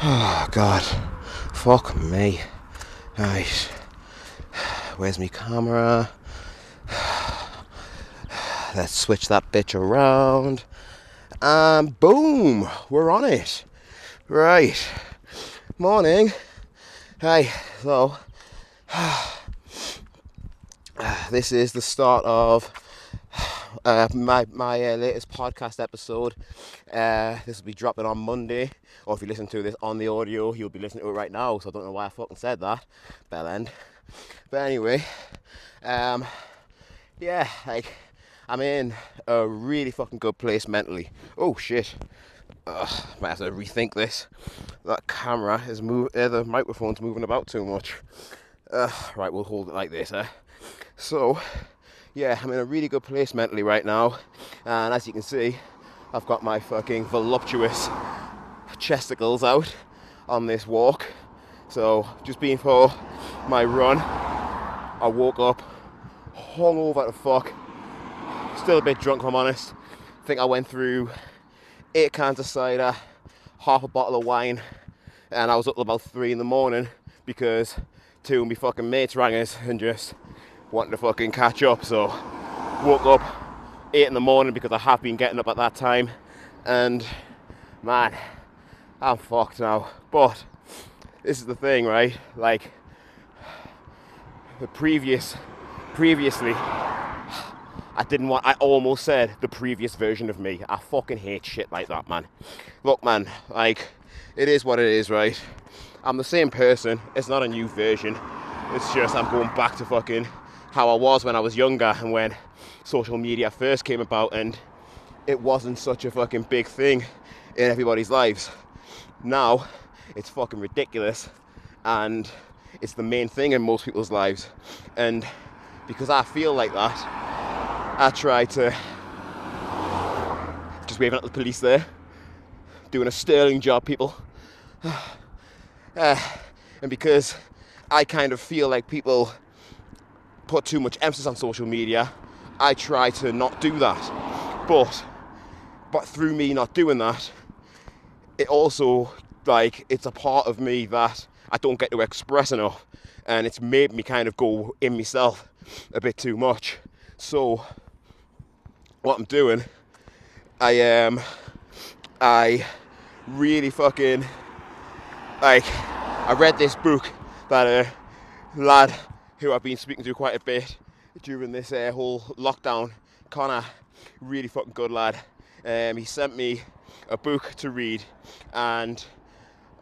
Oh God, fuck me. Right, where's my camera? Let's switch that bitch around. And boom, we're on it. Right, morning. Hey, so this is the start of uh, my my uh, latest podcast episode. Uh, this will be dropping on Monday, or if you listen to this on the audio, you'll be listening to it right now. So I don't know why I fucking said that, bell end. But anyway, um, yeah, like I'm in a really fucking good place mentally. Oh shit. Ugh, might have to rethink this. That camera is move. Uh, the microphone's moving about too much. Right, we'll hold it like this. Eh? So, yeah, I'm in a really good place mentally right now, and as you can see, I've got my fucking voluptuous chesticles out on this walk. So, just being for my run, I woke up hungover the fuck, still a bit drunk, if I'm honest. I think I went through eight cans of cider, half a bottle of wine, and I was up about three in the morning because two of my fucking mates rang us and just wanting to fucking catch up. So woke up eight in the morning because I have been getting up at that time, and man, I'm fucked now. But this is the thing, right? Like the previous, previously, I didn't want. I almost said the previous version of me. I fucking hate shit like that, man. Look, man, like it is what it is, right? I'm the same person. It's not a new version. It's just I'm going back to fucking how I was when I was younger and when social media first came about and it wasn't such a fucking big thing in everybody's lives. Now it's fucking ridiculous and it's the main thing in most people's lives. And because I feel like that, I try to just waving at the police there, doing a sterling job, people. Uh, and because I kind of feel like people put too much emphasis on social media, I try to not do that. But but through me not doing that, it also like it's a part of me that I don't get to express enough, and it's made me kind of go in myself a bit too much. So what I'm doing, I am, um, I really fucking like I read this book that a lad who I've been speaking to quite a bit during this uh, whole lockdown, Connor, really fucking good lad. Um, he sent me a book to read, and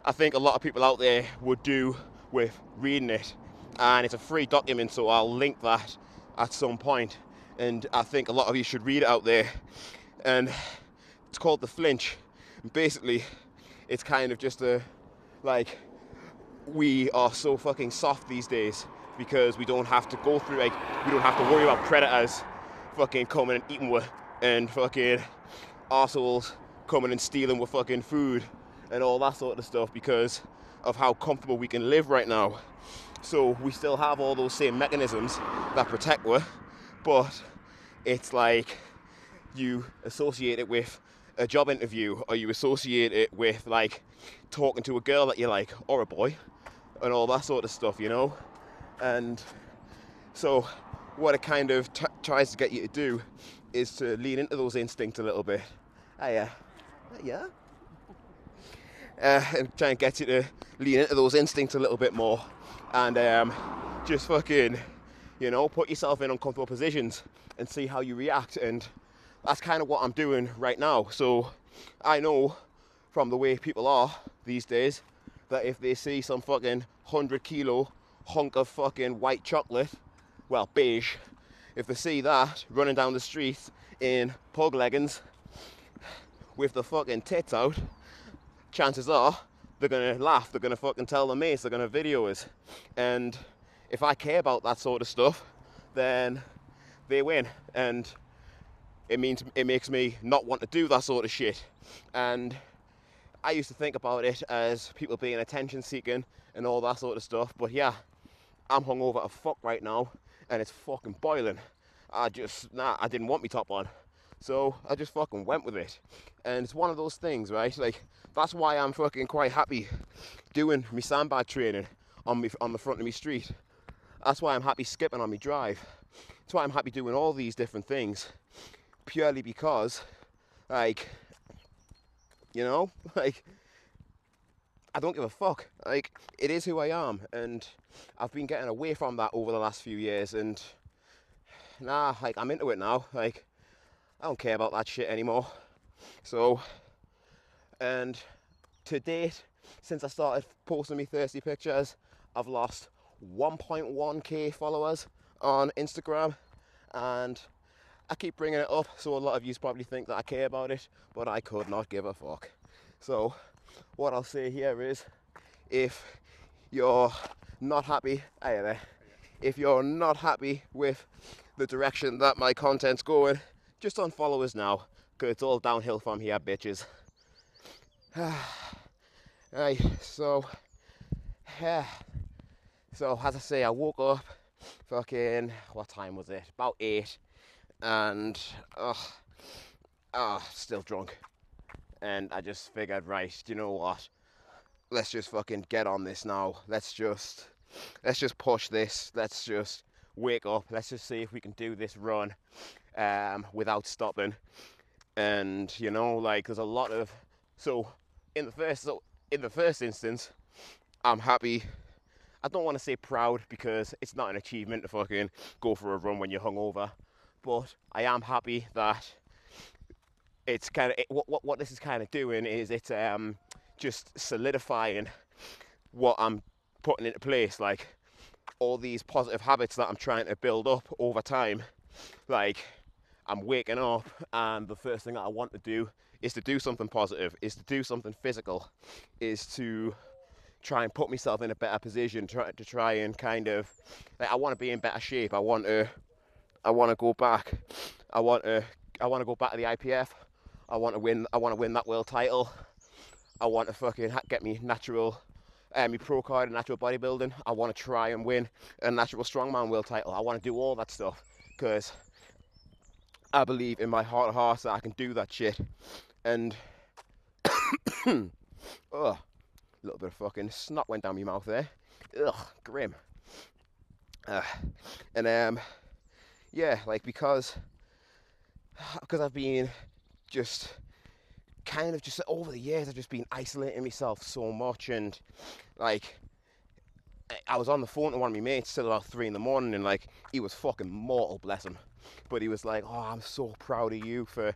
I think a lot of people out there would do with reading it. And it's a free document, so I'll link that at some point. And I think a lot of you should read it out there. And it's called The Flinch. And basically, it's kind of just a like we are so fucking soft these days because we don't have to go through like we don't have to worry about predators fucking coming and eating with and fucking assholes coming and stealing with fucking food and all that sort of stuff because of how comfortable we can live right now. So we still have all those same mechanisms that protect us, but it's like you associate it with a job interview or you associate it with like talking to a girl that you like or a boy and all that sort of stuff, you know? And so, what it kind of t- tries to get you to do is to lean into those instincts a little bit. Ah, yeah. Yeah. Uh, and try and get you to lean into those instincts a little bit more and um, just fucking, you know, put yourself in uncomfortable positions and see how you react. And that's kind of what I'm doing right now. So I know from the way people are these days that if they see some fucking 100 kilo hunk of fucking white chocolate, well, beige, if they see that running down the street in pug leggings with the fucking tits out, chances are they're gonna laugh, they're gonna fucking tell the mates, they're gonna video us. And if I care about that sort of stuff, then they win. And it means it makes me not want to do that sort of shit. And I used to think about it as people being attention seeking and all that sort of stuff. But yeah, I'm hungover as fuck right now and it's fucking boiling. I just, nah, I didn't want me top on. So I just fucking went with it. And it's one of those things, right? Like, that's why I'm fucking quite happy doing my sandbag training on me on the front of my street. That's why I'm happy skipping on my drive. That's why I'm happy doing all these different things. Purely because, like, you know, like, I don't give a fuck. Like, it is who I am. And I've been getting away from that over the last few years. And, nah, like, I'm into it now. Like, I don't care about that shit anymore. So, and to date, since I started posting me thirsty pictures, I've lost 1.1k followers on Instagram, and I keep bringing it up. So a lot of you probably think that I care about it, but I could not give a fuck. So, what I'll say here is, if you're not happy, hey there, if you're not happy with the direction that my content's going, just unfollow us now, because it's all downhill from here, bitches. right, so, yeah. So, as I say, I woke up, fucking, what time was it? About 8, and, ugh, oh, still drunk. And I just figured, right, do you know what? Let's just fucking get on this now. Let's just, let's just push this. Let's just wake up. Let's just see if we can do this run um, without stopping. And you know, like there's a lot of so in the first so in the first instance, I'm happy. I don't want to say proud because it's not an achievement to fucking go for a run when you're hungover, but I am happy that it's kind of it, what, what what this is kind of doing is it's um just solidifying what I'm putting into place. Like all these positive habits that I'm trying to build up over time. Like, I'm waking up, and the first thing that I want to do is to do something positive, is to do something physical, is to try and put myself in a better position, try to try and kind of like I want to be in better shape. I want to, I want to go back. I want to, I want to go back to the IPF. I want to win. I want to win that world title. I want to fucking get me natural um, my pro card in natural bodybuilding. I want to try and win a natural strongman world title. I want to do all that stuff because I believe in my heart of hearts that I can do that shit. And oh, a little bit of fucking snot went down my mouth there. Ugh, grim. Uh, and um, yeah, like because because I've been just kind of just over the years, I've just been isolating myself so much, and like I was on the phone to one of my mates till about three in the morning, and like he was fucking mortal, bless him. But he was like, "Oh, I'm so proud of you for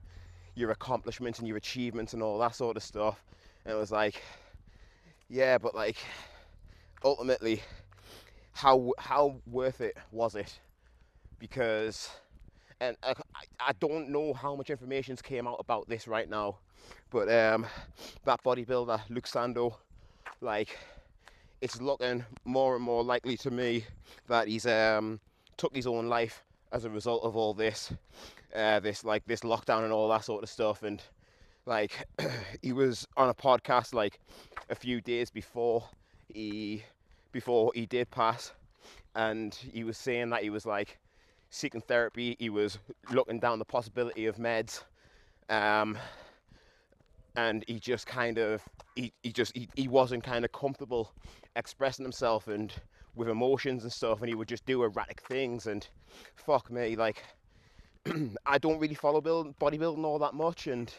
your accomplishments and your achievements and all that sort of stuff." And it was like, "Yeah, but like ultimately, how how worth it was it?" Because and I, I don't know how much information's came out about this right now, but um, that bodybuilder Luke Sandoe, like, it's looking more and more likely to me that he's um, took his own life as a result of all this, uh, this like this lockdown and all that sort of stuff, and like he was on a podcast like a few days before he before he did pass, and he was saying that he was like seeking therapy. He was looking down the possibility of meds. Um, and he just kind of he, he just he, he wasn't kind of comfortable expressing himself and with emotions and stuff and he would just do erratic things and fuck me like I don't really follow build, bodybuilding all that much and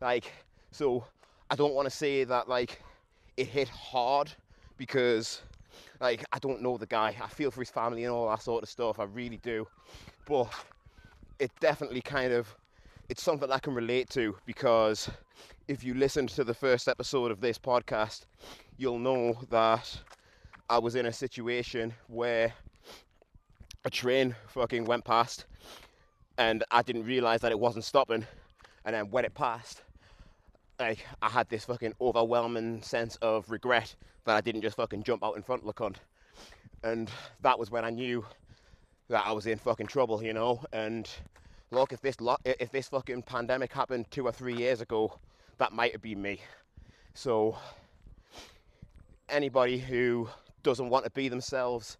like so I don't want to say that like it hit hard because like, I don't know the guy. I feel for his family and all that sort of stuff. I really do. But it definitely kind of it's something I can relate to because if you listened to the first episode of this podcast, you'll know that I was in a situation where a train fucking went past and I didn't realize that it wasn't stopping. And then when it passed, like I had this fucking overwhelming sense of regret that I didn't just fucking jump out in front of the cunt. And that was when I knew that I was in fucking trouble, you know. And look, if this lo- if this fucking pandemic happened two or three years ago, that might have been me. So anybody who doesn't want to be themselves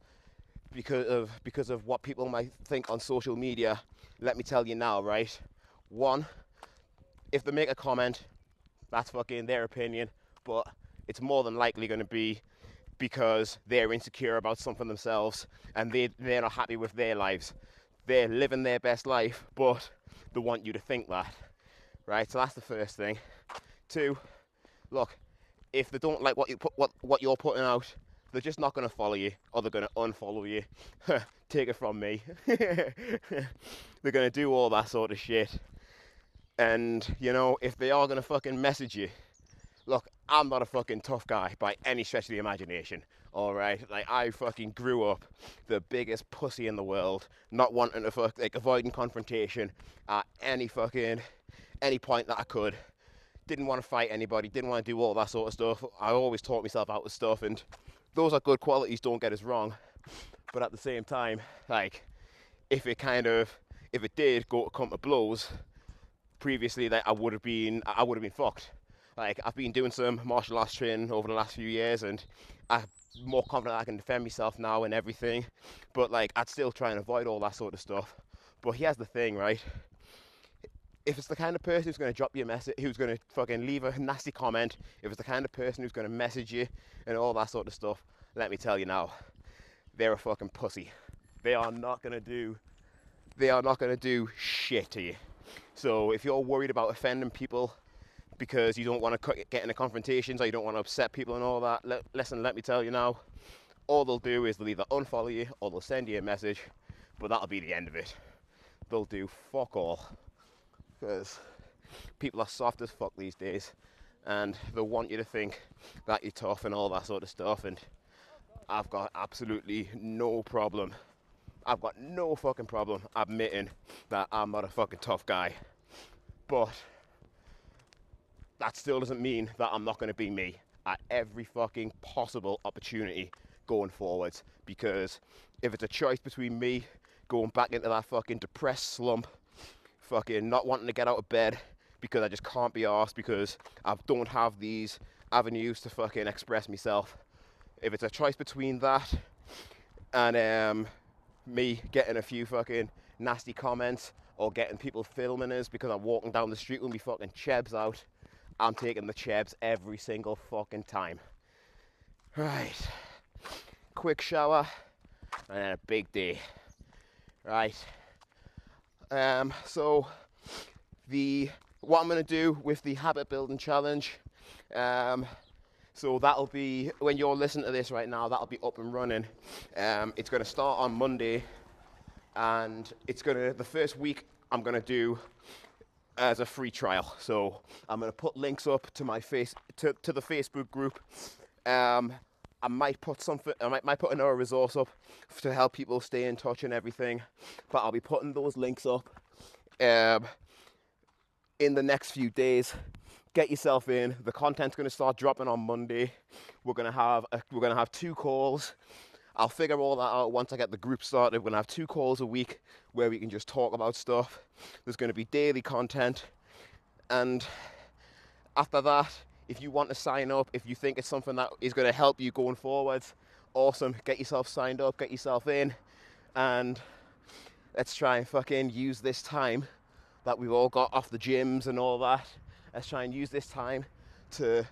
because of because of what people might think on social media, let me tell you now, right? one, if they make a comment, that's fucking their opinion, but it's more than likely going to be because they're insecure about something themselves and they, they're not happy with their lives. They're living their best life, but they want you to think that. Right? So that's the first thing. Two, look, if they don't like what you put what, what you're putting out, they're just not going to follow you or they're going to unfollow you. Take it from me. they're going to do all that sort of shit. And, you know, if they are to fucking message you, look, I'm not a fucking tough guy by any stretch of the imagination. All right, like I fucking grew up the biggest pussy in the world, not wanting to fuck, like avoiding confrontation at any fucking any point that I could. Didn't want to fight anybody. Didn't want to do all that sort of stuff. I always taught myself out of stuff, and those are good qualities. Don't get us wrong, but at the same time, like if it kind of if it did go to come to blows, previously that I would have been I would have been fucked like I've been doing some martial arts training over the last few years, and I'm more confident I can defend myself now and everything. But like I'd still try and avoid all that sort of stuff. But here's the thing, right? If it's the kind of person who's going to drop you a message, who's going to fucking leave a nasty comment, if it's the kind of person who's going to message you and all that sort of stuff, let me tell you now, they're a fucking pussy. They are not going to do, they are not going to do shit to you. So if you're worried about offending people, because you don't want to get into confrontations or you don't want to upset people and all that. Let, listen, let me tell you now, all they'll do is they'll either unfollow you or they'll send you a message, but that'll be the end of it. They'll do fuck all because people are soft as fuck these days and they want you to think that you're tough and all that sort of stuff. And I've got absolutely no problem. I've got no fucking problem admitting that I'm not a fucking tough guy. But that still doesn't mean that I'm not going to be me at every fucking possible opportunity going forwards. Because if it's a choice between me going back into that fucking depressed slump, fucking not wanting to get out of bed because I just can't be asked because I don't have these avenues to fucking express myself. If it's a choice between that and um, me getting a few fucking nasty comments or getting people filming us because I'm walking down the street with me fucking chebs out, I'm taking the Chebs every single fucking time. Right. Quick shower and then a big day. Right. Um, so the what I'm gonna do with the habit building challenge. Um, so that'll be when you're listening to this right now. That'll be up and running. Um, it's going to start on Monday, and it's going to the first week. I'm going to do as a free trial. So I'm going to put links up to my face to, to the Facebook group. Um, I might put something. I might, might put another resource up to help people stay in touch and everything. But I'll be putting those links up um, in the next few days. Get yourself in. The content's going to start dropping on Monday. We're going to have a, we're going to have two calls I'll figure all that out once I get the group started. We're going to have two calls a week where we can just talk about stuff. There's going to be daily content. And after that, if you want to sign up, if you think it's something that is going to help you going forwards, awesome. Get yourself signed up, get yourself in, and let's try and fucking use this time that we've all got off the gyms and all that. Let's try and use this time to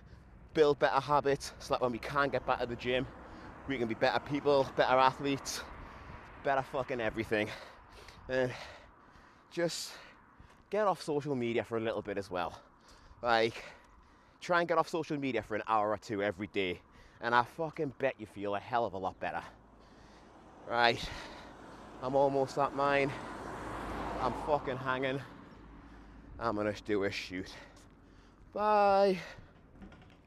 build better habits so that when we can get back to the gym, we can be better people, better athletes, better fucking everything. And just get off social media for a little bit as well. Like, try and get off social media for an hour or two every day, and I fucking bet you feel a hell of a lot better. Right, I'm almost at mine. I'm fucking hanging. I'm gonna do a shoot. Bye.